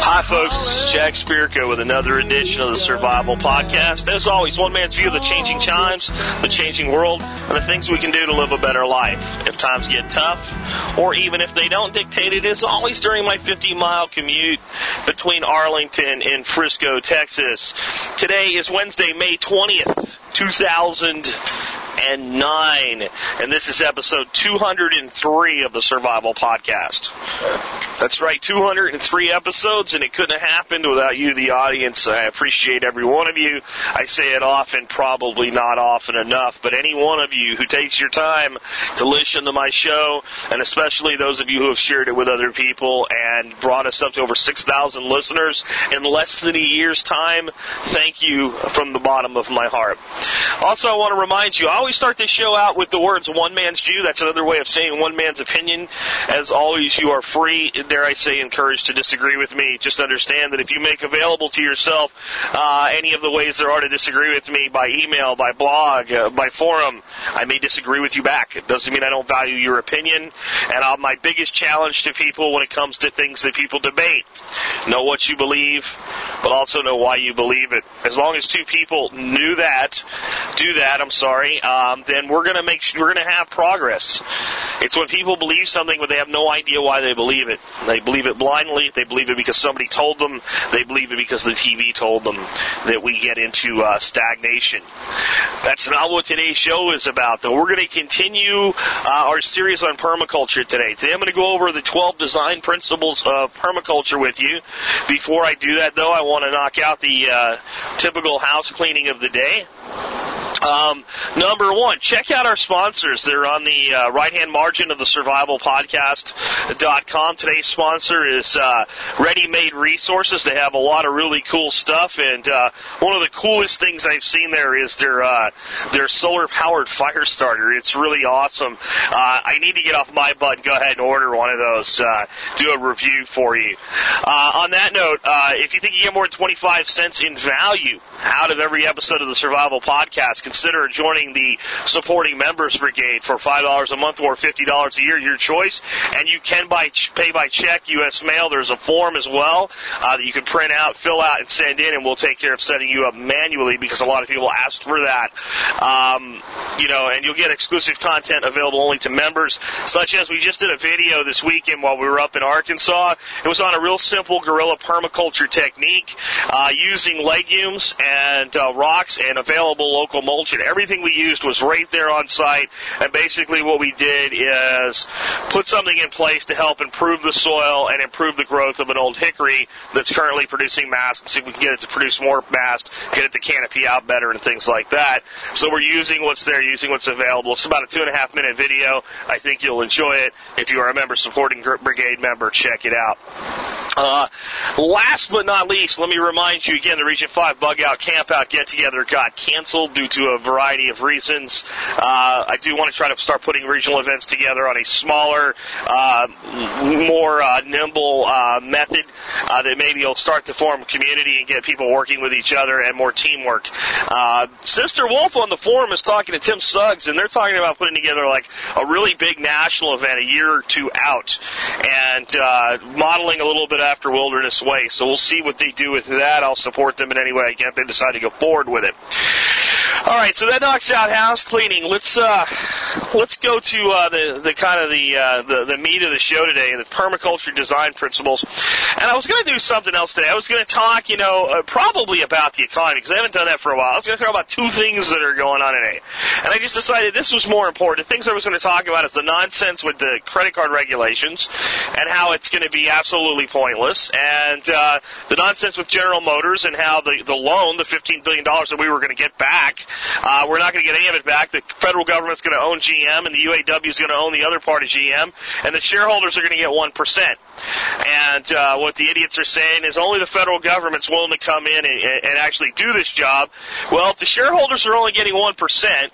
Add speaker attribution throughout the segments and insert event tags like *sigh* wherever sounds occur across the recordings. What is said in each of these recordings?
Speaker 1: Hi, folks. This is. Jack Spirko with another edition of the Survival Podcast. As always, one man's view of the changing times, the changing world, and the things we can do to live a better life. If times get tough, or even if they don't dictate it, as always during my 50 mile commute between Arlington and Frisco, Texas. Today is Wednesday, May 20th, 2009, and nine. And this is episode 203 of the Survival Podcast. That's right, 203 episodes, and it couldn't have happened without you, the audience. I appreciate every one of you. I say it often, probably not often enough, but any one of you who takes your time to listen to my show, and especially those of you who have shared it with other people and brought us up to over 6,000 listeners in less than a year's time, thank you from the bottom of my heart. Also, I want to remind you, I always start this show out with the words one man's view. That's another way of saying one man's opinion. As always, you are free, dare I say, encouraged to disagree with me. Just understand that if you make available to yourself uh, any of the ways there are to disagree with me by email, by blog, uh, by forum, I may disagree with you back. It doesn't mean I don't value your opinion. And uh, my biggest challenge to people when it comes to things that people debate, know what you believe, but also know why you believe it. As long as two people knew that, do that, I'm sorry, um, then we're gonna make, we're gonna have progress. It's when people believe something but they have no idea why they believe it. They believe it blindly, they believe it because somebody told them, they believe it because the TV told them that we get into uh, stagnation. That's not what today's show is about, though. We're going to continue uh, our series on permaculture today. Today I'm going to go over the 12 design principles of permaculture with you. Before I do that, though, I want to knock out the uh, typical house cleaning of the day. Um, number one, check out our sponsors. They're on the uh, right hand margin of the survivalpodcast.com. Today's sponsor is uh, Ready Made Resources. They have a lot of really cool stuff, and uh, one of the coolest things I've seen there is their uh, their solar powered *laughs* fire starter. It's really awesome. Uh, I need to get off my butt and go ahead and order one of those. Uh, do a review for you. On that note, if you think you get more than 25 cents in value out of every episode of the Survival Podcast, consider joining the supporting members brigade for five dollars a month or fifty dollars a year, your choice. And you can buy pay by check, U.S. mail. There's a form as well uh, that you can print out, fill out, and send in, and we'll take care of setting you up manually because a lot of people asked for that. Um, you know, and you'll get exclusive content available only to members, such as we just did a video this weekend while we were up in Arkansas. It was on a real simple guerrilla permaculture technique uh, using legumes and uh, rocks and available local mulch, and everything we used was right there on site. And basically, what we did is put something in place to help improve the soil and improve the growth of an old hickory that's currently producing mast, and see if we can get it to produce more mast, get it to canopy out better, and things like that. So we're using what's there, using what's available. It's about a two and a half minute video. I think you'll enjoy it. If you are a member supporting brigade member, check it out. Uh, last but not least, let me remind you again, the Region 5 Bug Out Camp Out Get Together got canceled due to a variety of reasons. Uh, I do want to try to start putting regional events together on a smaller, uh, more uh, nimble uh, method uh, that maybe will start to form community and get people working with each other and more teamwork. Uh, Sister Wolf on the forum is talking to Tim Suggs, and they're talking about putting together like a really big national event a year or two out, and modeling a little bit after Wilderness Way. So we'll see what they do with that. I'll support them in any way I can if they decide to go forward with it. All right, so that knocks out house cleaning. Let's uh, let's go to uh, the the kind of the, uh, the the meat of the show today, the permaculture design principles. And I was going to do something else today. I was going to talk, you know, uh, probably about the economy because I haven't done that for a while. I was going to talk about two things that are going on today, and I just decided this was more important. The things I was going to talk about is the nonsense with the credit card regulations and how it's going to be absolutely pointless, and uh, the nonsense with General Motors and how the the loan, the fifteen billion dollars that we were going to get back, uh, we're not going to get any of it back. The federal government's going to own GM, and the UAW is going to own the other part of GM, and the shareholders are going to get one percent. And uh, what the idiots are saying is only the federal government's willing to come in and, and actually do this job. Well, if the shareholders are only getting one percent,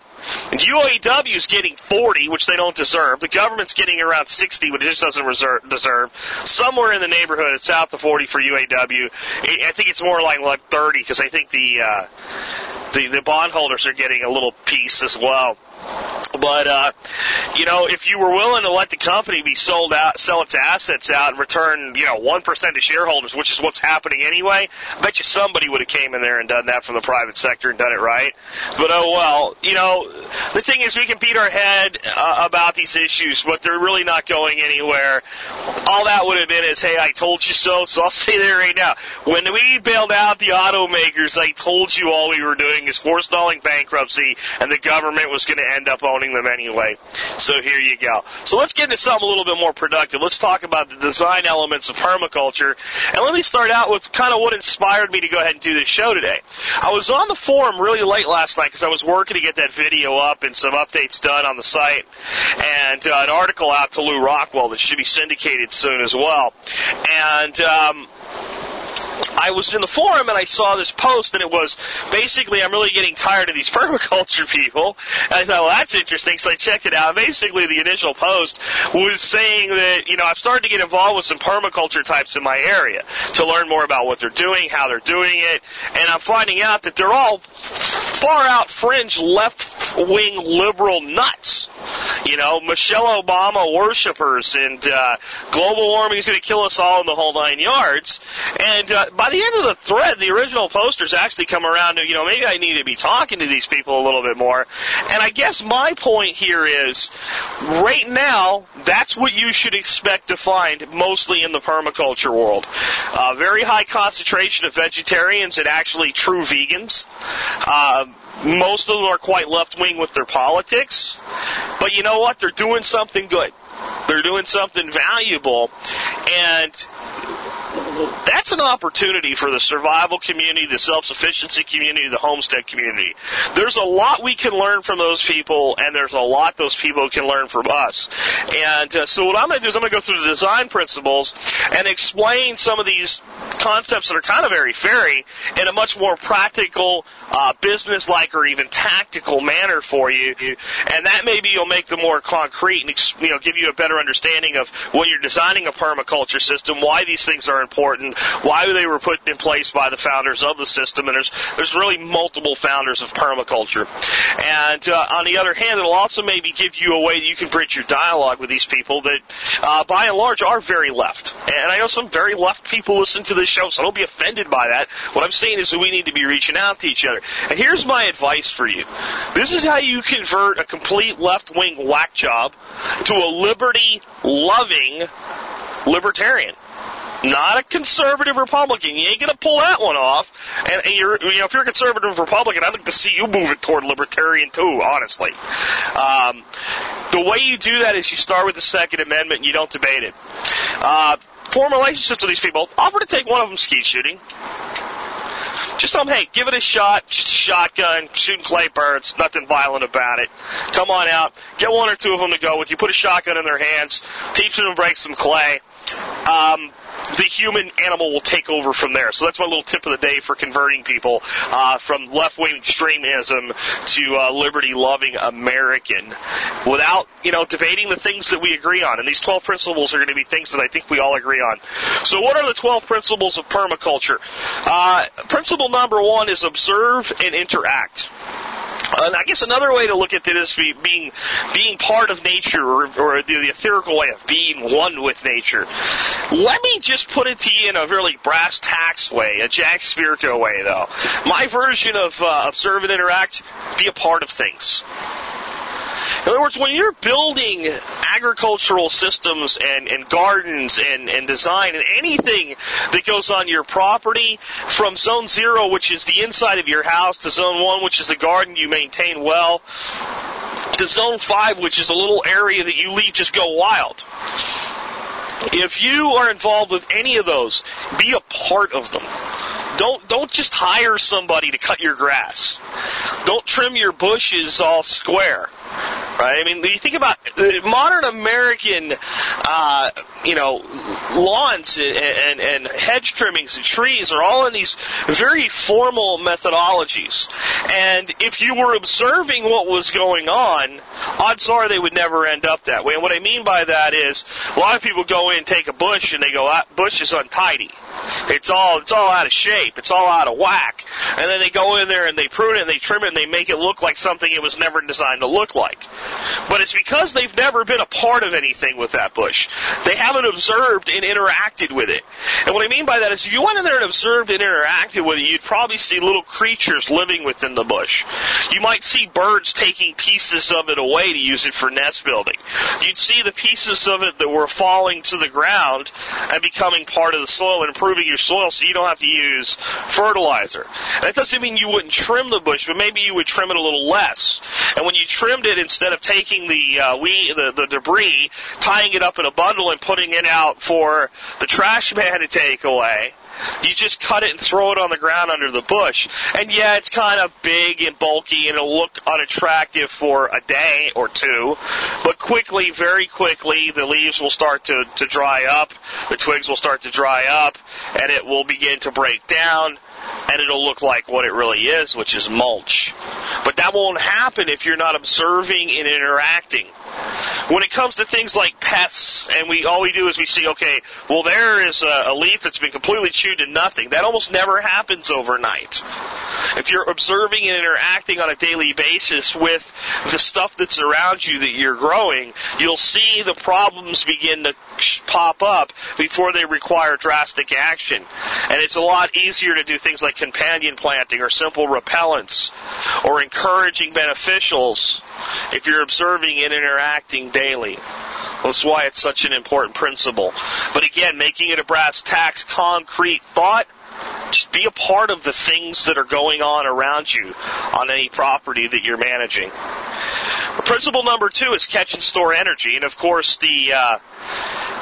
Speaker 1: And UAW is getting 40, which they don't deserve. The government's getting around 60, which it just doesn't reserve, deserve. Somewhere in the neighborhood, south of 40 for UAW. I think it's more like like 30 because I think the uh, the the bondholders are getting a little piece as well. But uh, you know, if you were willing to let the company be sold out, sell its assets out, and return, you know, one percent to shareholders, which is what's happening anyway, I bet you somebody would have came in there and done that from the private sector and done it right. But oh well, you know, the thing is, we can beat our head uh, about these issues, but they're really not going anywhere. All that would have been is, hey, I told you so. So I'll *laughs* say that right now. When we bailed out the automakers, I told you all we were doing is forestalling bankruptcy, and the government was going to end up owning them anyway. So here you go. So let's get into something a little bit more productive. Let's talk about the design elements of permaculture. And let me start out with kind of what inspired me to go ahead and do this show today. I was on the forum really late last night because I was working to get that video up and some updates done on the site and uh, an article out to Lew Rockwell that should be syndicated soon as well. And, um, I was in the forum and I saw this post and it was basically I'm really getting tired of these *laughs* permaculture people. And I thought, well, that's interesting. So I checked it out. Basically, the initial post was saying that, you know, I've started to get involved with some permaculture types in my area to learn more about what they're doing, how they're doing it. And I'm finding out that they're all far out fringe left wing liberal nuts. You know, Michelle Obama worshippers and, uh, global warming is going to kill us all in the whole nine yards. And, uh, by the end of the thread, the original posters actually come around to, you know, maybe I need to be talking to these people a little bit more. And I guess my point here is, right now, that's what you should expect to find mostly in the permaculture world. Uh, very high concentration of vegetarians and actually true vegans. Uh, most of them are quite left wing with their politics. But you know what? They're doing something good. They're doing something valuable. And that's an opportunity for the survival community, the self-sufficiency community, the homestead community. There's a lot we can learn from those people, and there's a lot those people can learn from us. And uh, so what I'm going to do is I'm going to go through the design principles and explain some of these concepts that are kind of very fairy in a much more practical, uh, business-like, or even tactical manner for you. And that maybe you'll make them more concrete and you know give you a better understanding of when you're designing a permaculture system, why these things are important, why they were put in place by the founders of the system, and there's there's really multiple founders of permaculture. And uh, on the other hand, it'll also maybe give you a way that you can bridge your dialogue with these people that, uh, by and large, are very left. And I know some very left people listen to this show, so don't be offended by that. What I'm saying is that we need to be reaching out to each other. And here's my advice for you. This is how you convert a complete left-wing whack job to a liberty-loving libertarian not a conservative Republican. You ain't gonna pull that one off. And, and you're, you know, if you're a conservative Republican, I'd like to see you move it toward libertarian too, honestly. Um, the way you do that is you start with the Second Amendment and you don't debate it. Uh, form relationships with these people. Offer to take one of them skeet shooting. Just tell them, hey, give it a shot. Shotgun, shooting clay birds. Nothing violent about it. Come on out. Get one or two of them to go with you. Put a shotgun in their hands. Teach them to break some clay. Um, the human animal will take over from there. So that's my little tip of the day for converting people uh, from left wing extremism to uh, liberty loving American without, you know, debating the things that we agree on. And these 12 principles are going to be things that I think we all agree on. So what are the 12 principles of permaculture? Uh, principle number one is observe and interact. And I guess another way to look at it is being being part of nature, or, or the, the etherical way of being one with nature. Let me just put it to you in a really brass tacks way, a Jack Spirko way, though. My version of uh, observe and interact: be a part of things. In other words, when you're building agricultural systems and, and gardens and, and design and anything that goes on your property from zone zero, which is the inside of your house, to zone one, which is the garden you maintain well, to zone five, which is a little area that you leave just go wild. If you are involved with any of those, be a part of them. Don't don't just hire somebody to cut your grass. Don't trim your bushes all square. Right? I mean, you think about modern American, uh, you know, lawns and, and, and hedge trimmings and trees are all in these very formal methodologies. And if you were observing what was going on, odds are they would never end up that way. And what I mean by that is, a lot of people go in, take a bush, and they go, ah, bush is untidy. It's all it's all out of shape. It's all out of whack. And then they go in there and they prune it and they trim it and they make it look like something it was never designed to look like. But it's because they've never been a part of anything with that bush. They haven't observed and interacted with it. And what I mean by that is if you went in there and observed and interacted with it, you'd probably see little creatures living within the bush. You might see birds taking pieces of it away to use it for nest building. You'd see the pieces of it that were falling to the ground and becoming part of the soil and improving your soil so you don't have to use fertilizer. And that doesn't mean you wouldn't trim the bush, but maybe you would trim it a little less. And when you trimmed it, instead of taking the uh, we the, the debris, tying it up in a bundle and putting it out for the trash man to take away, you just cut it and throw it on the ground under the bush. And yeah, it's kind of big and bulky and it'll look unattractive for a day or two. But quickly, very quickly, the leaves will start to, to dry up, the twigs will start to dry up, and it will begin to break down and it'll look like what it really is, which is mulch. But that won't happen if you're not observing and interacting. When it comes to things like pests, and we all we do is we see, okay, well there is a, a leaf that's been completely chewed to nothing. That almost never happens overnight. If you're observing and interacting on a daily basis with the stuff that's around you that you're growing, you'll see the problems begin to pop up before they require drastic action. And it's a lot easier to do things like companion planting or simple repellents or encouraging beneficials if you're observing and interacting daily. That's why it's such an important principle. But again, making it a brass tacks concrete thought just be a part of the things that are going on around you on any property that you're managing. Principle number two is catch and store energy, and of course the uh,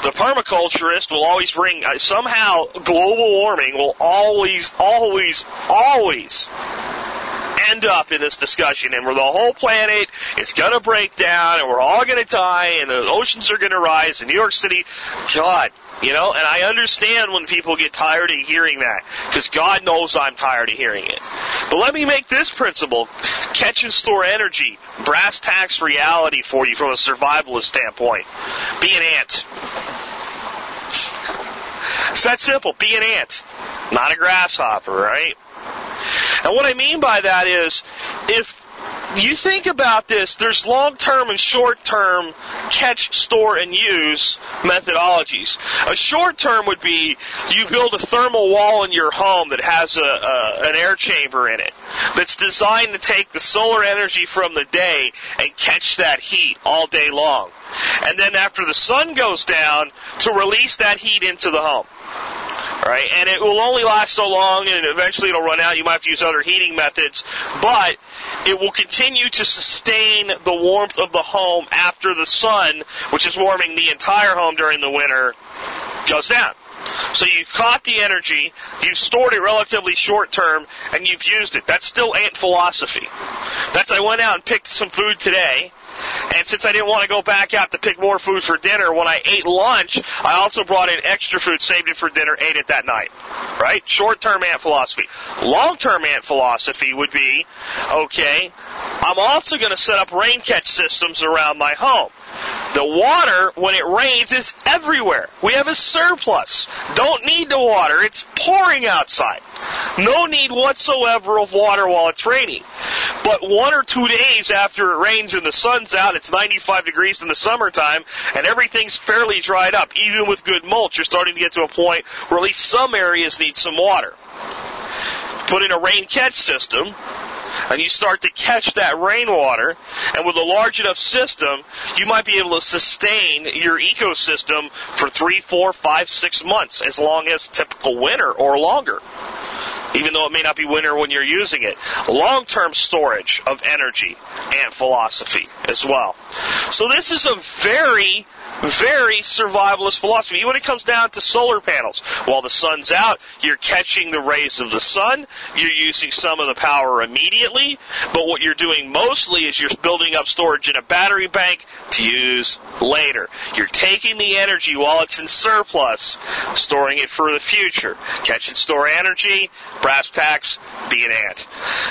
Speaker 1: the permaculturist will always bring uh, somehow global warming will always, always, always end up in this discussion and where the whole planet is going to break down and we're all going to die and the oceans are going to rise in New York City. God, you know, and I understand when people get tired of hearing that because God knows I'm tired of hearing it. But let me make this principle catch and store energy, brass tacks reality for you from a survivalist standpoint. Be an ant. It's that simple. Be an ant, not a grasshopper, right? And what I mean by that is, if you think about this, there's long term and short term catch, store, and use methodologies. A short term would be you build a thermal wall in your home that has a, a, an air chamber in it that's designed to take the solar energy from the day and catch that heat all day long. And then after the sun goes down, to release that heat into the home right? And it will only last so long, and eventually it'll run out. You might have to use other heating methods, but it will continue to sustain the warmth of the home after the sun, which is warming the entire home during the winter, goes down. So you've caught the energy, you've stored it relatively short term, and you've used it. That's still ant philosophy. That's I went out and picked some food today, and since I didn't want to go back out to pick more food for dinner, when I ate lunch, I also brought in extra food, saved it for dinner, ate it that night. Right? Short-term ant philosophy. Long-term ant philosophy would be, okay, I'm also going to set up rain catch systems around my home. The water, when it rains, is everywhere. We have a surplus. Don't need the water. It's pouring outside. No need whatsoever of water while it's raining. But one or two days after it rains and the sun's out, it's 95 degrees in the summertime, and everything's fairly dried up. Even with good mulch, you're starting to get to a point where at least some areas need some water. Put in a rain catch system, and you start to catch that rainwater, and with a large enough system, you might be able to sustain your ecosystem for three, four, five, six months, as long as typical winter or longer. Even though it may not be winter when you're using it. Long-term storage of energy and philosophy as well. So this is a very very survivalist philosophy. When it comes down to solar panels, while the sun's out, you're catching the rays of the sun. You're using some of the power immediately, but what you're doing mostly is you're building up storage in a battery bank to use later. You're taking the energy while it's in surplus, storing it for the future. Catch and store energy, brass tacks, be an ant.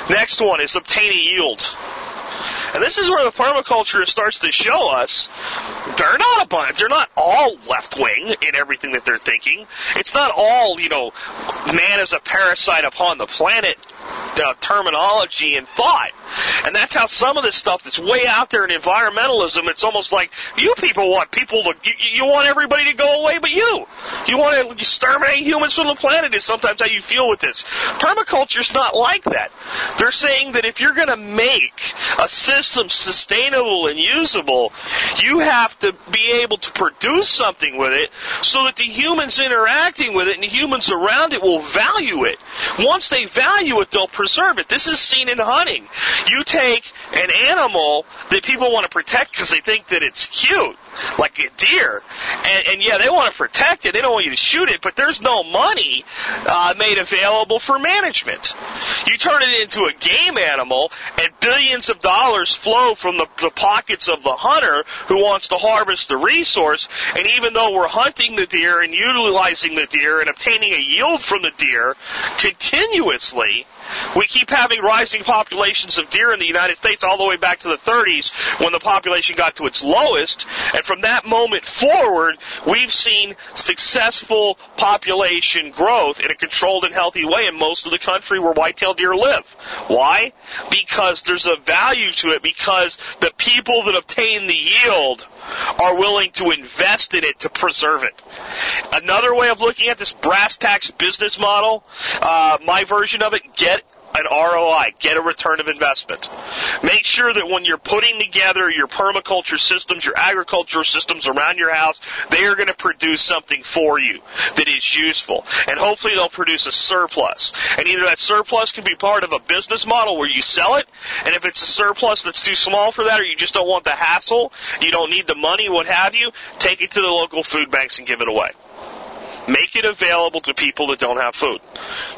Speaker 1: Next one is obtain a yield. And this is where the permaculture starts to show us they're not a bunch, they're not all left wing in everything that they're thinking. It's not all, you know, man is a parasite upon the planet uh, terminology and thought. And that's how some of this stuff that's way out there in environmentalism, it's almost like you people want people to, you, you want everybody to go away but you. You want to exterminate humans from the planet is sometimes how you feel with this. Permaculture's not like that. They're saying that if you're going to make a system sustainable and usable, you have to be able to produce something with it so that the humans interacting with it and the humans around it will value it. Once they value it, they'll preserve it. This is seen in hunting. You take an animal that people want to protect because they think that it's cute, like a deer, and, and yeah, they want to protect it. They don't want you to shoot it, but there's no money uh, made available for management. You turn it into a game animal, and billions of dollars flow from the, the pockets of the hunter who wants to harvest the resource. And even though we're hunting the deer and utilizing the deer and obtaining a yield from the deer continuously, we keep having rising populations of deer in the United States all the way back to the 30s when the population got to its lowest. And from that moment forward, we've seen successful population growth in a controlled and healthy way in most of the country where white-tailed deer live. Why? Because there's a value to it because the people that obtain the yield are willing to invest in it to preserve it. Another way of looking at this brass tacks business model, uh, my version of it, get an ROI, get a return of investment. Make sure that when you're putting together your permaculture systems, your agriculture systems around your house, they are going to produce something for you that is useful. And hopefully they'll produce a surplus. And either that surplus can be part of a business model where you sell it, and if it's a surplus that's too small for that or you just don't want the hassle, you don't need the money, what have you, take it to the local food banks and give it away. Make it available to people that don't have food.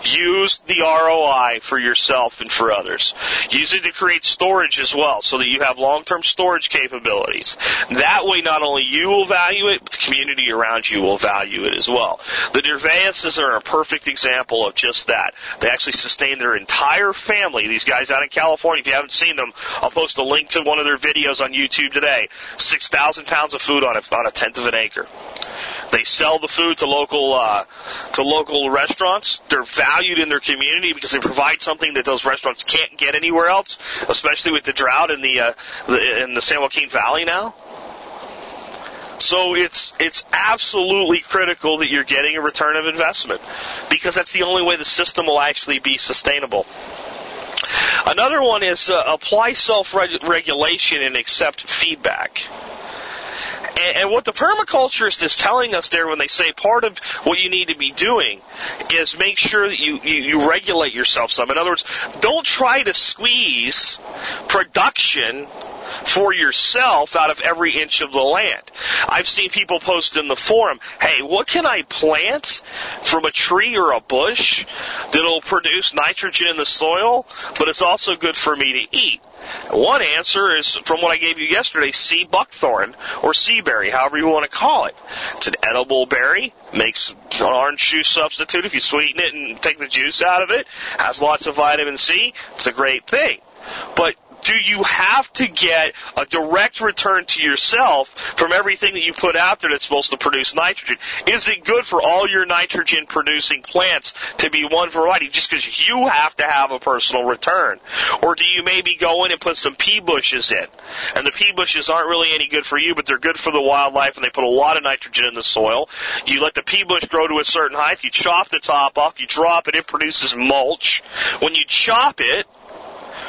Speaker 1: Use the ROI for yourself and for others. Use it to create storage as well so that you have long-term storage capabilities. That way not only you will value it, but the community around you will value it as well. The Dervaeses are a perfect example of just that. They actually sustain their entire family. These guys out in California, if you haven't seen them, I'll post a link to one of their videos on YouTube today. 6,000 pounds of food on a, on a tenth of an acre. They sell the food to local uh, to local restaurants. They're valued in their community because they provide something that those restaurants can't get anywhere else, especially with the drought in the, uh, the in the San Joaquin Valley now. So it's it's absolutely critical that you're getting a return of investment because that's the only way the system will actually be sustainable. Another one is uh, apply self-regulation and accept feedback. And, and what the permaculturist is telling us there when they say part of what you need to be doing is make sure that you, you, you regulate yourself some. In other words, don't try to squeeze production for yourself out of every inch of the land. I've seen people post in the forum, hey, what can I plant from a tree or a bush that'll produce nitrogen in the soil, but it's also good for me to eat? One answer is from what I gave you yesterday, sea buckthorn or sea berry, however you want to call it. It's an edible berry, makes an orange juice substitute if you sweeten it and take the juice out of it. Has lots of vitamin C. It's a great thing. But do you have to get a direct return to yourself from everything that you put out there that's supposed to produce nitrogen? Is it good for all your nitrogen producing plants to be one variety just because you have to have a personal return? Or do you maybe go in and put some pea bushes in? And the pea bushes aren't really any good for you, but they're good for the wildlife and they put a lot of nitrogen in the soil. You let the pea bush grow to a certain height, you chop the top off, you drop it, it produces mulch. When you chop it,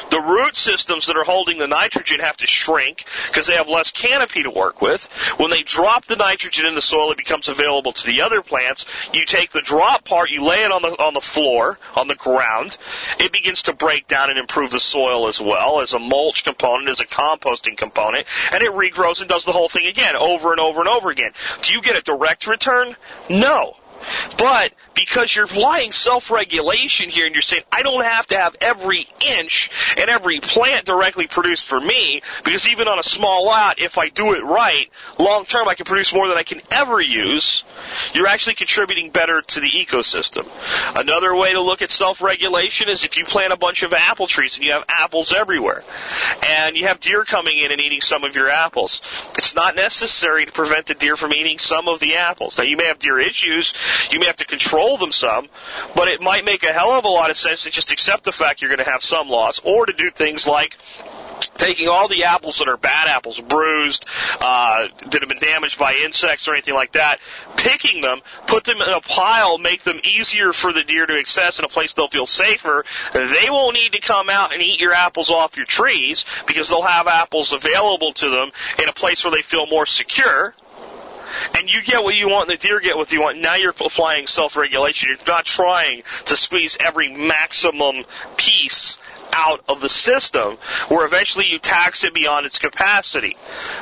Speaker 1: The root systems that are holding the nitrogen have to shrink because they have less canopy to work with. When they drop the nitrogen in the soil, it becomes available to the other plants. You take the drop part, you lay it on the on the floor, on the ground. It begins to break down and improve the soil as well as a mulch component, as a composting component, and it regrows and does the whole thing again over and over and over again. Do you get a direct return? No. But because you're applying self-regulation here and you're saying, I don't have to have every inch and every plant directly produced for me, because even on a small lot, if I do it right, long term I can produce more than I can ever use, you're actually contributing better to the ecosystem. Another way to look at self-regulation is if you plant a bunch of apple trees and you have apples everywhere, and you have deer coming in and eating some of your apples. It's not necessary to prevent the deer from eating some of the apples. Now you may have deer issues, you may have to control them some, but it might make a hell of a lot of sense to just accept the fact you're going to have some loss, or to do things like taking all the apples that are bad apples, bruised, uh, that have been damaged by insects or anything like that, picking them, put them in a pile, make them easier for the deer to access in a place they'll feel safer. They won't need to come out and eat your apples off your trees because they'll have apples available to them in a place where they feel more secure and you get what you want, and the deer get what you want. Now you're applying self-regulation. You're not trying to squeeze every maximum piece out of the system where eventually you tacks it beyond its capacity.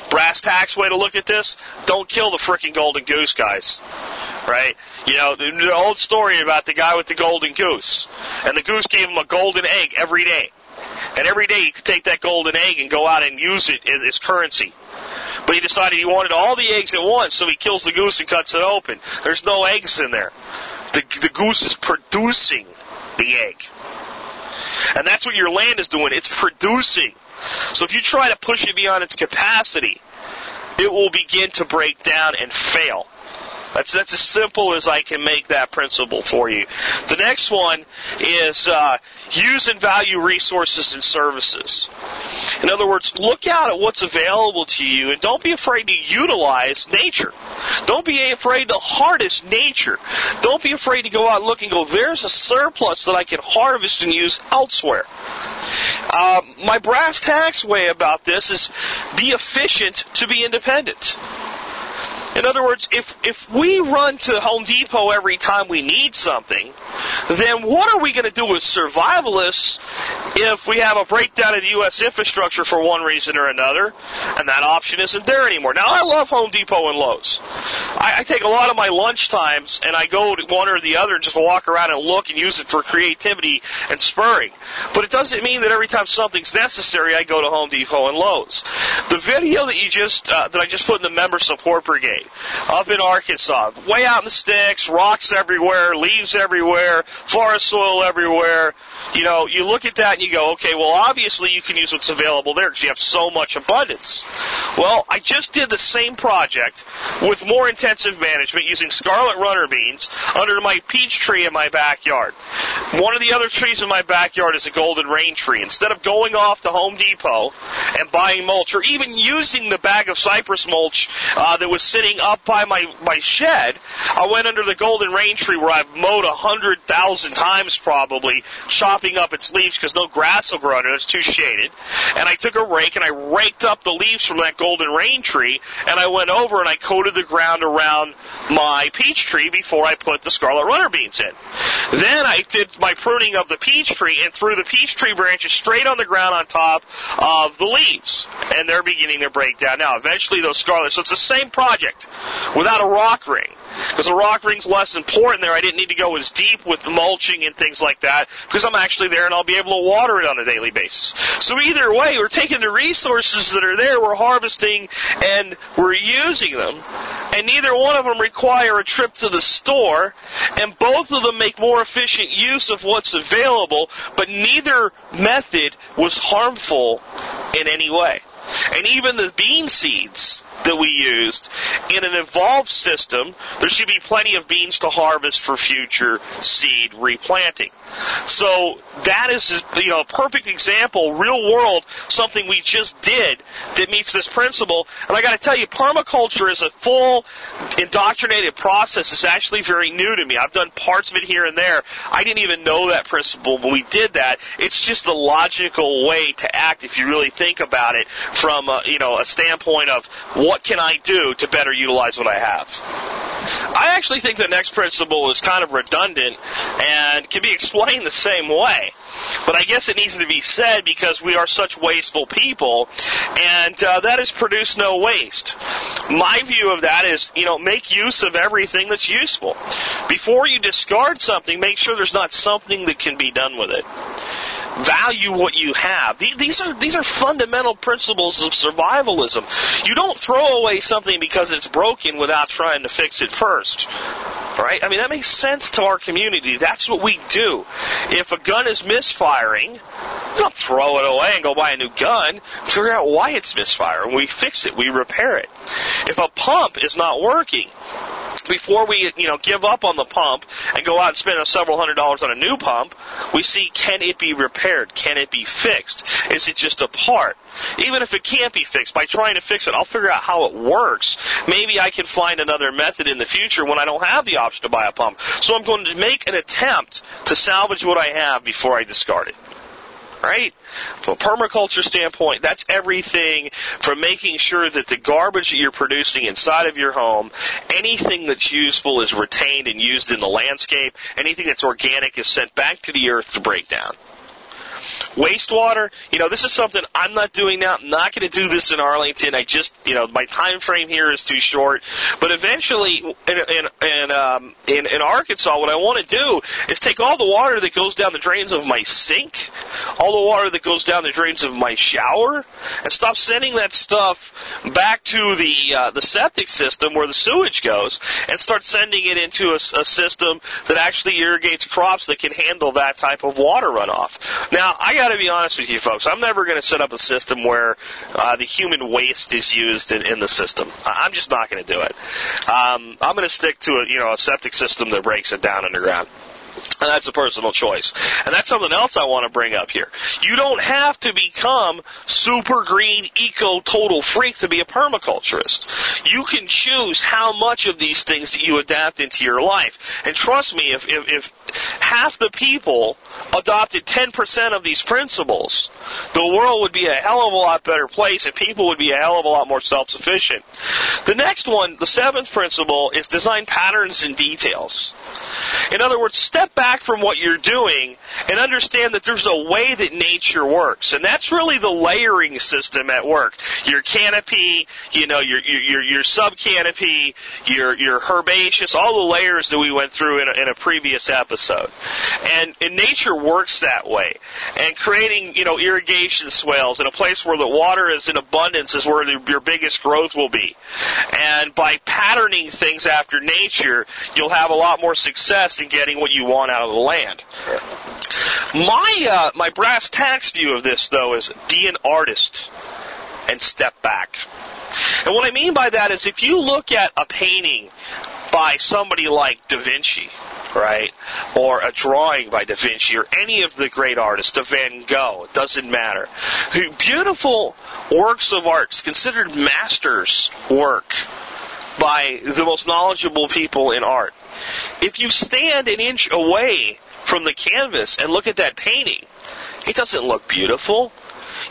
Speaker 1: Brass tax way to look at this, don't kill the freaking golden goose, guys. Right? You know, the, the old story about the guy with the golden goose. And the goose gave him a golden egg every day. And every day you could take that golden egg and go out and use it as, as currency. But he decided he wanted all the eggs at once, so he kills the goose and cuts it open. There's no eggs in there. The, the goose is producing the egg. And that's what your land is doing. It's producing. So if you try to push it beyond its capacity, it will begin to break down and fail. That's that's as simple as I can make that principle for you. The next one is uh, use and value resources and services. In other words, look out at what's available to you and don't be afraid to utilize nature. Don't be afraid to harness nature. Don't be afraid to go out and look and go, there's a surplus that I can harvest and use elsewhere. Uh, my brass tacks way about this is be efficient to be independent. In other words, if, if we run to Home Depot every time we need something, then what are we going to do as survivalists if we have a breakdown in the U.S. infrastructure for one reason or another, and that option isn't there anymore? Now, I love Home Depot and Lowe's. I, I take a lot of my lunch times and I go to one or the other and just walk around and look and use it for creativity and spurring. But it doesn't mean that every time something's necessary, I go to Home Depot and Lowe's. The video that you just uh, that I just put in the member support brigade up in Arkansas. Way out in the sticks, rocks everywhere, leaves everywhere, forest soil everywhere. You know, you look at that and you go, okay, well obviously you can use what's available there because you have so much abundance. Well, I just did the same project with more intensive management using scarlet runner beans under my peach tree in my backyard. One of the other trees in my backyard is a golden rain tree. Instead of going off to Home Depot and buying mulch or even using the bag of cypress mulch uh, that was sitting up by my, my shed, I went under the golden rain tree where I've mowed a hundred thousand times probably, chopping up its leaves because no grass will grow under it. It's too shaded. And I took a rake and I raked up the leaves from that golden rain tree and I went over and I coated the ground around my peach tree before I put the scarlet runner beans in. Then I did my pruning of the peach tree and threw the peach tree branches straight on the ground on top of the leaves. And they're beginning to break down now. Eventually those scarlet, so it's the same project without a rock ring. Because the rock ring's less important there. I didn't need to go as deep with mulching and things like that because I'm actually there and I'll be able to water it on a daily basis. So either way, we're taking the resources that are there, we're harvesting and we're using them. And neither one of them require a trip to the store and both of them make more efficient use of what's available, but neither method was harmful in any way. And even the bean seeds that we used, in an evolved system, there should be plenty of beans to harvest for future seed replanting. So that is, you know, a perfect example, real world, something we just did that meets this principle. And I got to tell you, permaculture is a full indoctrinated process. It's actually very new to me. I've done parts of it here and there. I didn't even know that principle when we did that. It's just the logical way to act if you really think about it from, a, you know, a standpoint of what can I do to better utilize what I have. I actually think the next principle is kind of redundant and can be explained the same way. But I guess it needs to be said because we are such wasteful people, and uh, that is produce no waste. My view of that is, you know, make use of everything that's useful. Before you discard something, make sure there's not something that can be done with it value what you have. These are these are fundamental principles of survivalism. You don't throw away something because it's broken without trying to fix it first. Right? I mean that makes sense to our community. That's what we do. If a gun is misfiring, don't throw it away and go buy a new gun. Figure out why it's misfiring. We fix it. We repair it. If a pump is not working, before we, you know, give up on the pump and go out and spend several hundred dollars on a new pump, we see can it be repaired? Can it be fixed? Is it just a part? Even if it can't be fixed, by trying to fix it, I'll figure out how it works. Maybe I can find another method in the future when I don't have the option to buy a pump. So I'm going to make an attempt to salvage what I have before I discard it right? From a permaculture standpoint, that's everything from making sure that the garbage that you're producing inside of your home, anything that's useful is retained and used in the landscape, anything that's organic is sent back to the earth to break down. Wastewater, you know, this is something I'm not doing now. I'm not going to do this in Arlington. I just, you know, my time frame here is too short. But eventually, in in in, um, in, in Arkansas, what I want to do is take all the water that goes down the drains of my sink, all the water that goes down the drains of my shower, and stop sending that stuff back to the uh, the septic system where the sewage goes, and start sending it into a, a system that actually irrigates crops that can handle that type of water runoff. Now, I got to be honest with you, folks. I'm never going to set up a system where uh, the human waste is used in, in the system. I'm just not going to do it. Um, I'm going to stick to a you know a septic system that breaks it down underground. And that's a personal choice. And that's something else I want to bring up here. You don't have to become super green, eco, total freak to be a permaculturist. You can choose how much of these things that you adapt into your life. And trust me, if, if, if half the people adopted 10% of these principles, the world would be a hell of a lot better place and people would be a hell of a lot more self-sufficient. The next one, the seventh principle, is design patterns and details. In other words, step back from what you're doing and understand that there's a way that nature works. And that's really the layering system at work. Your canopy, you know, your, your, your sub canopy, your, your herbaceous, all the layers that we went through in a, in a previous episode. And, and nature works that way. And creating, you know, irrigation swales in a place where the water is in abundance is where the, your biggest growth will be. And by patterning things after nature, you'll have a lot more success in getting what you want out of the land. My uh, my brass tacks view of this, though, is be an artist and step back. And what I mean by that is if you look at a painting by somebody like Da Vinci, right? Or a drawing by Da Vinci or any of the great artists, a Van Gogh, it doesn't matter. Beautiful works of art, considered masters' work by the most knowledgeable people in art. If you stand an inch away from the canvas and look at that painting, it doesn't look beautiful.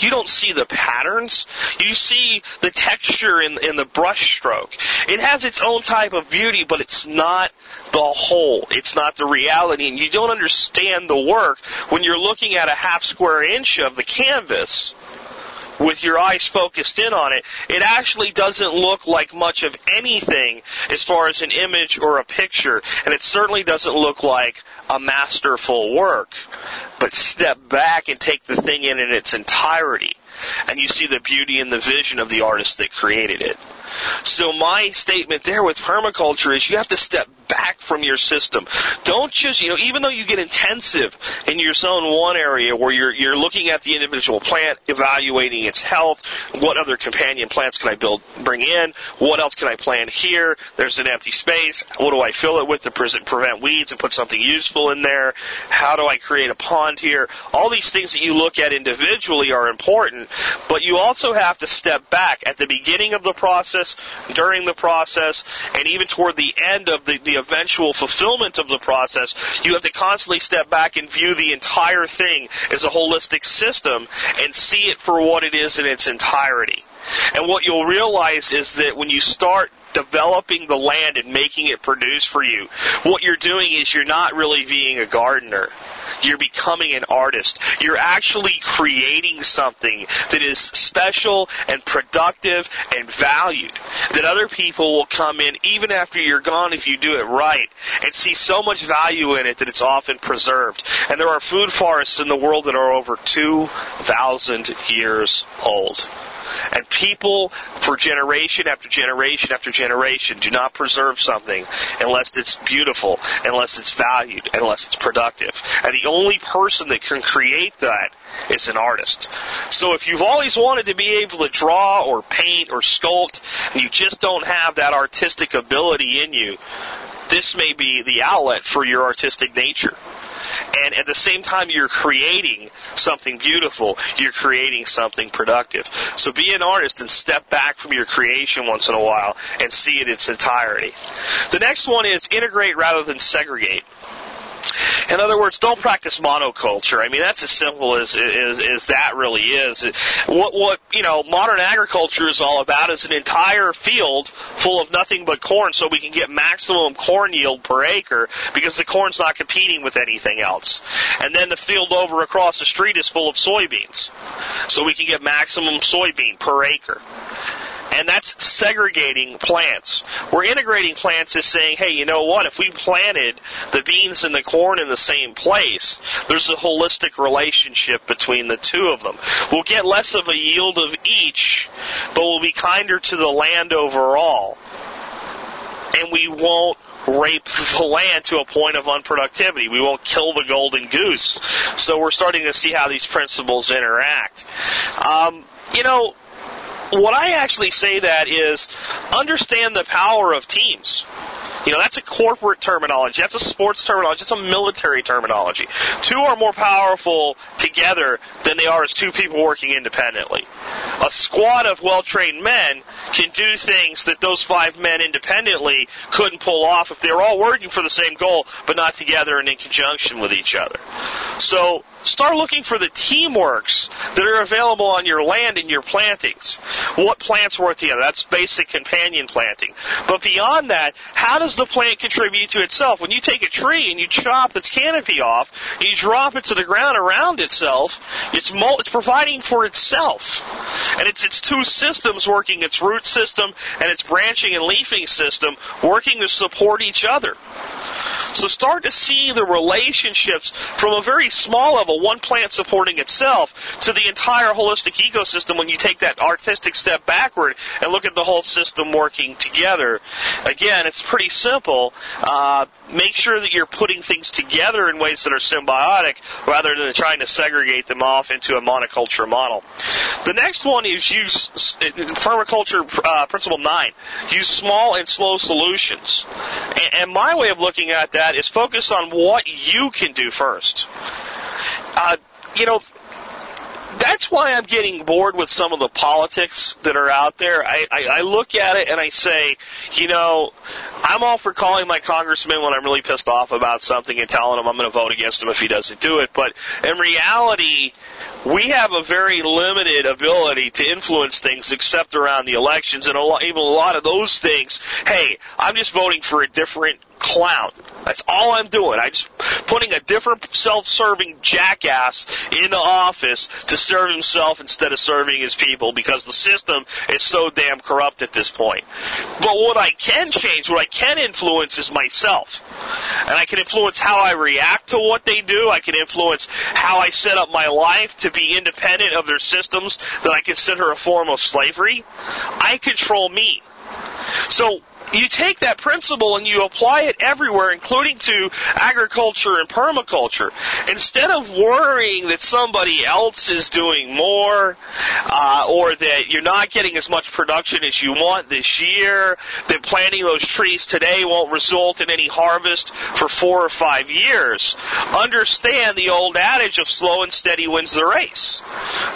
Speaker 1: You don't see the patterns. You see the texture in, in the brush stroke. It has its own type of beauty, but it's not the whole. It's not the reality. And you don't understand the work when you're looking at a half square inch of the canvas with your eyes focused in on it, it actually doesn't look like much of anything as far as an image or a picture, and it certainly doesn't look like a masterful work. But step back and take the thing in in its entirety. And you see the beauty and the vision of the artist that created it. So my statement there with permaculture is you have to step back from your system. Don't just, you know, even though you get intensive in your zone one area where you're, you're looking at the individual plant, evaluating its health, what other companion plants can I build, bring in, what else can I plant here, there's an empty space, what do I fill it with to prevent weeds and put something useful in there, how do I create a pond here, all these things that you look at individually are important, but you also have to step back at the beginning of the process, during the process, and even toward the end of the, the eventual fulfillment of the process, you have to constantly step back and view the entire thing as a holistic system and see it for what it is in its entirety. And what you'll realize is that when you start developing the land and making it produce for you, what you're doing is you're not really being a gardener. You're becoming an artist. You're actually creating something that is special and productive and valued. That other people will come in even after you're gone if you do it right and see so much value in it that it's often preserved. And there are food forests in the world that are over 2,000 years old. And people, for generation after generation after generation, do not preserve something unless it's beautiful, unless it's valued, unless it's productive. And the only person that can create that is an artist. So if you've always wanted to be able to draw or paint or sculpt, and you just don't have that artistic ability in you, this may be the outlet for your artistic nature. And at the same time you're creating something beautiful, you're creating something productive. So be an artist and step back from your creation once in a while and see it in its entirety. The next one is integrate rather than segregate. In other words, don't practice monoculture. I mean, that's as simple as, as, as that really is. What, what, you know, modern agriculture is all about is an entire field full of nothing but corn so we can get maximum corn yield per acre because the corn's not competing with anything else. And then the field over across the street is full of soybeans so we can get maximum soybean per acre and that's segregating plants. We're integrating plants is saying, hey, you know what? If we planted the beans and the corn in the same place, there's a holistic relationship between the two of them. We'll get less of a yield of each, but we'll be kinder to the land overall. And we won't rape *laughs* the land to a point of unproductivity. We won't kill the golden goose. So we're starting to see how these principles interact. Um, you know, what I actually say that is understand the power of teams. You know, that's a corporate terminology. That's a sports terminology. That's a military terminology. Two are more powerful together than they are as two people working independently. A squad of well-trained men can do things that those five men independently couldn't pull off if they were all working for the same goal, but not together and in conjunction with each other. So, Start looking for the teamworks that are available on your land and your plantings. What plants work together? That's basic companion planting. But beyond that, how does the plant contribute to itself? When you take a tree and you chop its canopy off, you drop it to the ground around itself, it's, mul- it's providing for itself. And it's its two systems working, its root system and its branching and leafing system working to support each other. So start to see the relationships from a very small level, one plant supporting itself, to the entire holistic ecosystem when you take that artistic step backward and look at the whole system working together. Again, it's pretty simple. Uh, make sure that you're putting things together in ways that are symbiotic rather than trying to segregate them off into a monoculture model. The next one is use permaculture uh, principle nine. Use small and slow solutions. And, and my way of looking at that is focus on what you can do first. Uh, you know, that's why I'm getting bored with some of the politics that are out there. I, I, I look at it and I say, you know, I'm all for calling my congressman when I'm really pissed off about something and telling him I'm going to vote against him if he doesn't do it. But in reality, we have a very limited ability to influence things except around the elections and a lot, even a lot of those things. Hey, I'm just voting for a different clown. That's all I'm doing. I'm just putting a different self-serving jackass in the office to serve himself instead of serving his people because the system is so damn corrupt at this point. But what I can change, what I can influence is myself. And I can influence how I react to what they do. I can influence how I set up my life to be independent of their systems that I consider a form of slavery. I control me. So you take that principle and you apply it everywhere, including to agriculture and permaculture. Instead of worrying that somebody else is doing more, uh, or that you're not getting as much production as you want this year, that planting those trees today won't result in any harvest for four or five years, understand the old adage of slow and steady wins the race.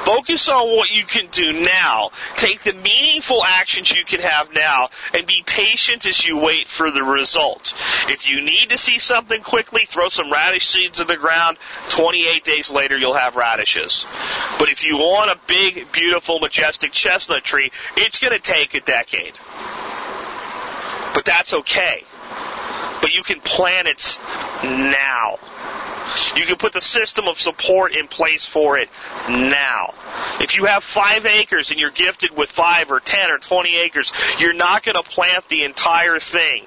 Speaker 1: Focus on what you can do now. Take the meaningful actions you can have now and be patient patient as you wait for the result. If you need to see something quickly, throw some radish seeds in the ground. 28 days later, you'll have radishes. But if you want a big, beautiful, majestic chestnut tree, it's going to take a decade. But that's okay. But you can plant it now. You can put the system of support in place for it now. If you have five acres and you're gifted with five or ten or twenty acres, you're not going to plant the entire thing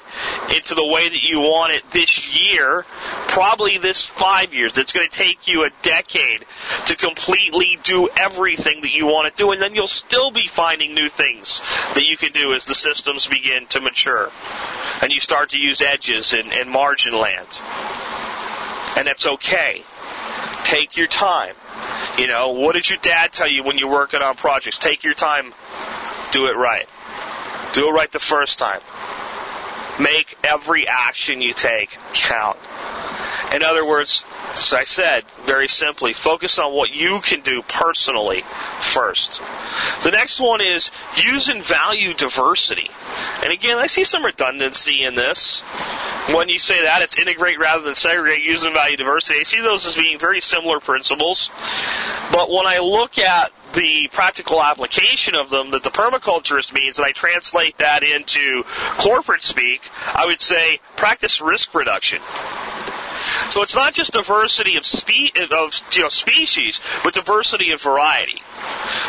Speaker 1: into the way that you want it this year, probably this five years. It's going to take you a decade to completely do everything that you want to do, and then you'll still be finding new things that you can do as the systems begin to mature. And you start to use edges and, and margin land and it's okay. Take your time. You know, what did your dad tell you when you're working on projects? Take your time, do it right. Do it right the first time. Make every action you take count. In other words, as I said, very simply, focus on what you can do personally first. The next one is use and value diversity. And again, I see some redundancy in this. When you say that, it's integrate rather than segregate, use and value diversity. I see those as being very similar principles. But when I look at the practical application of them that the permaculturist means, and I translate that into corporate speak, I would say practice risk reduction. So it's not just diversity of, spe- of you know, species, but diversity of variety.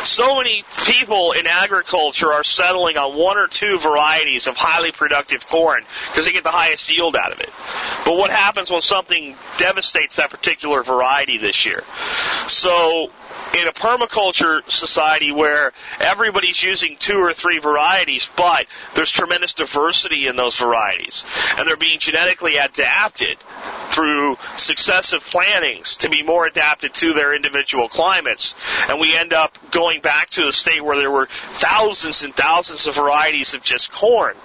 Speaker 1: So many people in agriculture are settling on one or two varieties of highly productive corn because they get the highest yield out of it. But what happens when something devastates that particular variety this year? So in a permaculture society where everybody's using two or three varieties, but there's tremendous diversity in those varieties, and they're being genetically adapted through successive plantings to be more adapted to their individual climates, and we end up going back to a state where there were thousands and thousands of varieties of just corn.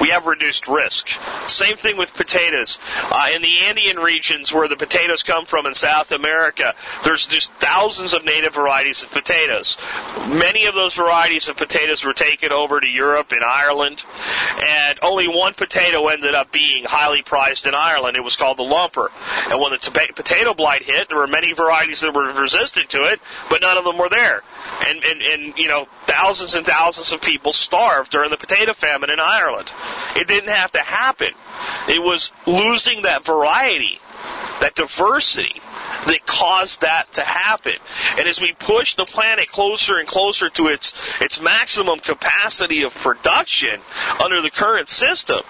Speaker 1: We have reduced risk. Same thing with potatoes. Uh, in the Andean regions where the potatoes come from in South America, there's just thousands of native varieties of potatoes. Many of those varieties of potatoes were taken over to Europe and Ireland, and only one potato ended up being highly prized in Ireland. It was called the lumper. And when the potato blight hit, there were many varieties that were resistant to it, but none of them were there. And, and, and you know, thousands and thousands of people starved during the potato famine in Ireland. It didn't have to happen. It was losing that variety, that diversity that caused that to happen. And as we push the planet closer and closer to its its maximum capacity of production under the current system,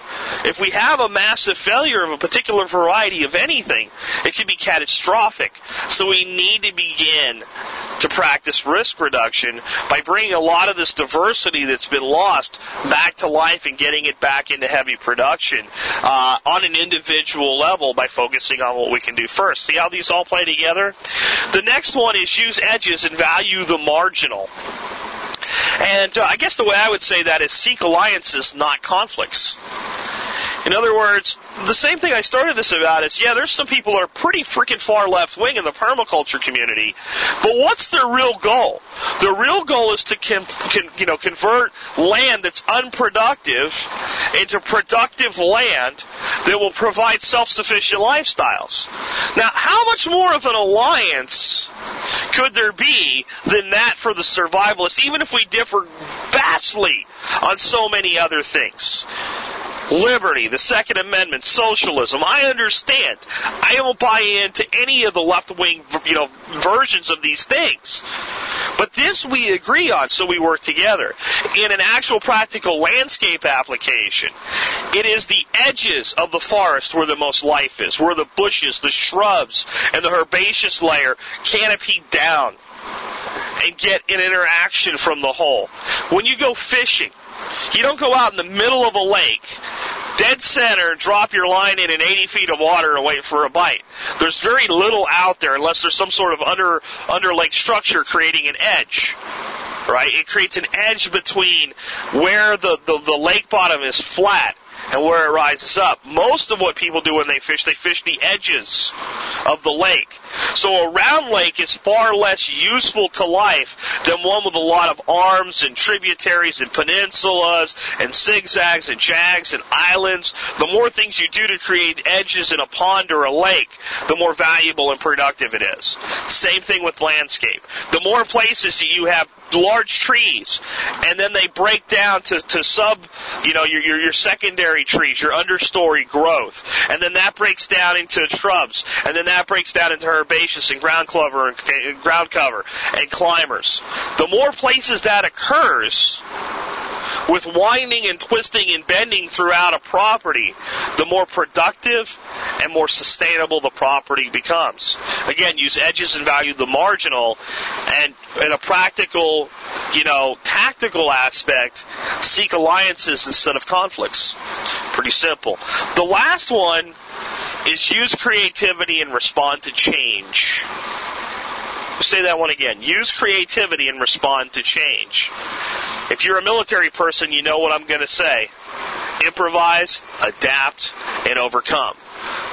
Speaker 1: if we have a massive failure of a particular variety of anything, it could be catastrophic. So we need to begin to practice risk reduction by bringing a lot of this diversity that's been lost back to life and getting it back into heavy production uh, on an individual level by focusing on what we can do first. See how these all play together? The next one is use edges and value the marginal. And uh, I guess the way I would say that is seek alliances, not conflicts. In other words, the same thing I started this about is, yeah, there's some people are pretty freaking far left wing in the permaculture community, but what's their real goal? Their real goal is to con, con, you know convert land that's unproductive into productive land that will provide self-sufficient lifestyles. Now, how much more of an alliance could there be than that for the survivalists, even if we differ vastly on so many other things? Liberty, the Second Amendment, socialism. I understand. I don't buy into any of the left-wing, you know, versions of these things. But this we agree on, so we work together. In an actual practical landscape application, it is the edges of the forest where the most life is, where the bushes, the shrubs, and the herbaceous layer canopy down and get an interaction from the whole. When you go fishing, you don't go out in the middle of a lake, dead center, drop your line in in 80 feet of water and wait for a bite. There's very little out there unless there's some sort of under, under lake structure creating an edge. Right? It creates an edge between where the, the, the lake bottom is flat and where it rises up. Most of what people do when they fish, they fish the edges of the lake. So a round lake is far less useful to life than one with a lot of arms and tributaries and peninsulas and zigzags and jags and islands. The more things you do to create edges in a pond or a lake, the more valuable and productive it is. Same thing with landscape. The more places you have large trees, and then they break down to, to sub, you know, your, your, your secondary trees, your understory growth, and then that breaks down into shrubs, and then that breaks down into herbaceous and ground cover and ground cover and climbers. The more places that occurs, with winding and twisting and bending throughout a property, the more productive and more sustainable the property becomes. Again, use edges and value the marginal, and in a practical, you know, tactical aspect, seek alliances instead of conflicts. Pretty simple. The last one is use creativity and respond to change. Say that one again. Use creativity and respond to change. If you're a military person, you know what I'm going to say. Improvise, adapt, and overcome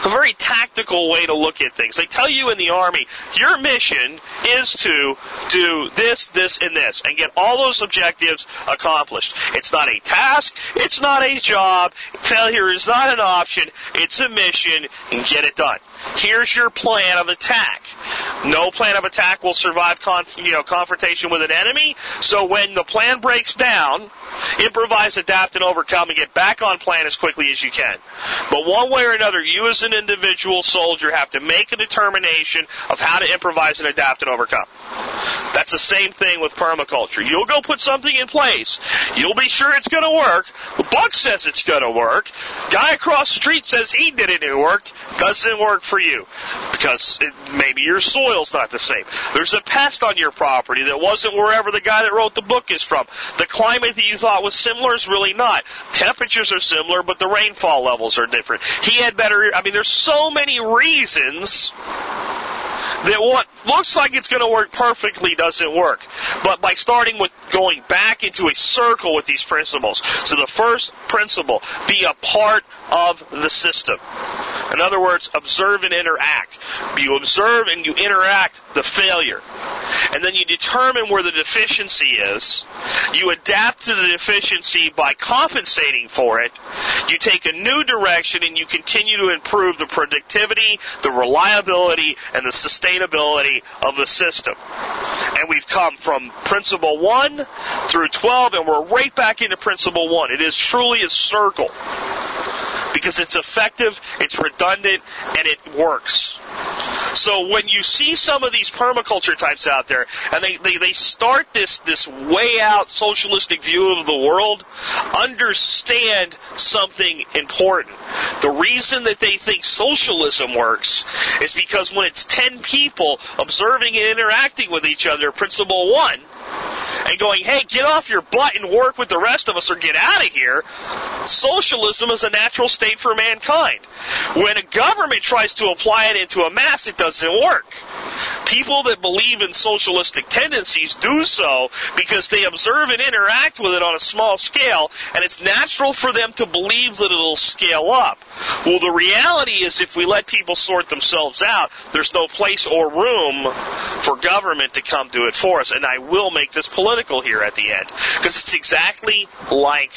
Speaker 1: a very tactical way to look at things. They tell you in the Army, your mission is to do this, this, and this, and get all those objectives accomplished. It's not a task, it's not a job, failure is not an option, it's a mission, and get it done. Here's your plan of attack. No plan of attack will survive conf- you know, confrontation with an enemy, so when the plan breaks down, improvise, adapt, and overcome, and get back on plan as quickly as you can. But one way or another, you as an individual soldier have to make a determination of how to improvise and adapt and overcome. That's the same thing with permaculture. You'll go put something in place. You'll be sure it's going to work. The book says it's going to work. Guy across the street says he did it and it worked. Doesn't work for you because it, maybe your soil's not the same. There's a pest on your property that wasn't wherever the guy that wrote the book is from. The climate that you thought was similar is really not. Temperatures are similar, but the rainfall levels are different. He had better. I mean, there's so many reasons that what looks like it's going to work perfectly doesn't work. But by starting with going back into a circle with these principles. So the first principle, be a part of the system. In other words, observe and interact. You observe and you interact the failure. And then you determine where the deficiency is. You adapt to the deficiency by compensating for it. You take a new direction and you continue to improve the productivity, the reliability, and the sustainability of the system. And we've come from principle 1 through 12 and we're right back into principle 1. It is truly a circle because it's effective, it's redundant, and it works. So when you see some of these permaculture types out there, and they, they, they start this, this way out socialistic view of the world, understand something important. The reason that they think socialism works is because when it's 10 people observing and interacting with each other, principle one, and going, hey, get off your butt and work with the rest of us or get out of here, socialism is a natural state for mankind. When a government tries to apply it into a mass, it doesn't work. People that believe in socialistic tendencies do so because they observe and interact with it on a small scale, and it's natural for them to believe that it'll scale up. Well, the reality is if we let people sort themselves out, there's no place or room for government to come do it for us. And I will make this political here at the end because it's exactly like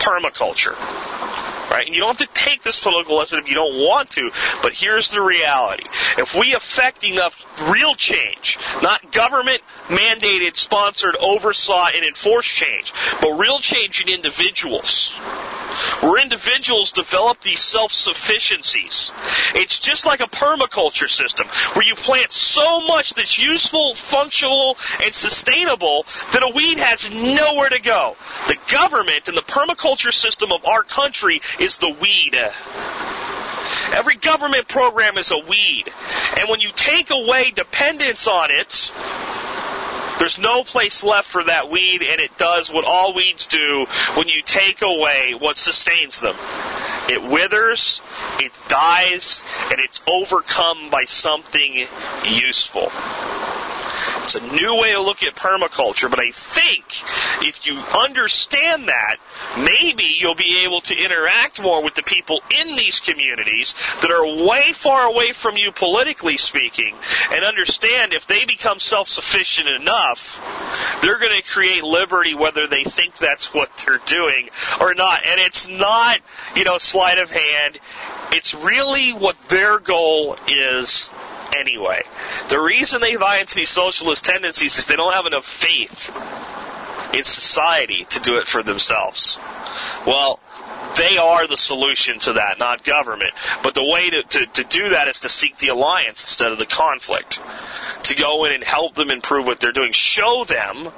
Speaker 1: permaculture. Right? And you don't have to take this political lesson if you don't want to, but here's the reality. If we affect enough real change, not government mandated, sponsored, oversaw, and enforced change, but real change in individuals, where individuals develop these self-sufficiencies. It's just like a permaculture system where you plant so much that's useful, functional, and sustainable that a weed has nowhere to go. The government and the permaculture system of our country is the weed. Every government program is a weed. And when you take away dependence on it, there's no place left for that weed, and it does what all weeds do when you take away what sustains them. It withers, it dies, and it's overcome by something useful. It's a new way to look at permaculture, but I think if you understand that, maybe you'll be able to interact more with the people in these communities that are way far away from you politically speaking and understand if they become self-sufficient enough, they're going to create liberty whether they think that's what they're doing or not. And it's not, you know, sleight of hand. It's really what their goal is anyway. The reason they buy into these socialist tendencies is they don't have enough faith in society to do it for themselves. Well, they are the solution to that, not government. But the way to, to, to do that is to seek the alliance instead of the conflict. To go in and help them improve what they're doing. Show them,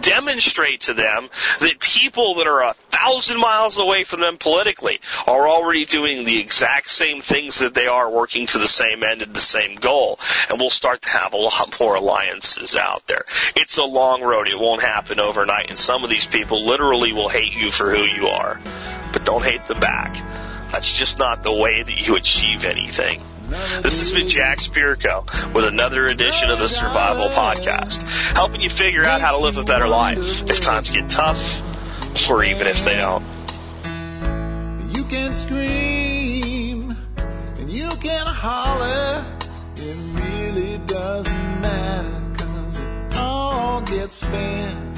Speaker 1: demonstrate to them that people that are a thousand miles away from them politically are already doing the exact same things that they are working to the same end and the same goal. And we'll start to have a lot more alliances out there. It's a long road. It won't happen overnight. And some of these people literally will hate you for who you are but don't hate them back. That's just not the way that you achieve anything. This has been Jack Spirko with another edition of the Survival Podcast, helping you figure out how to live a better life if times get tough, or even if they don't.
Speaker 2: You can scream and you can holler. It really doesn't matter cause it all gets spent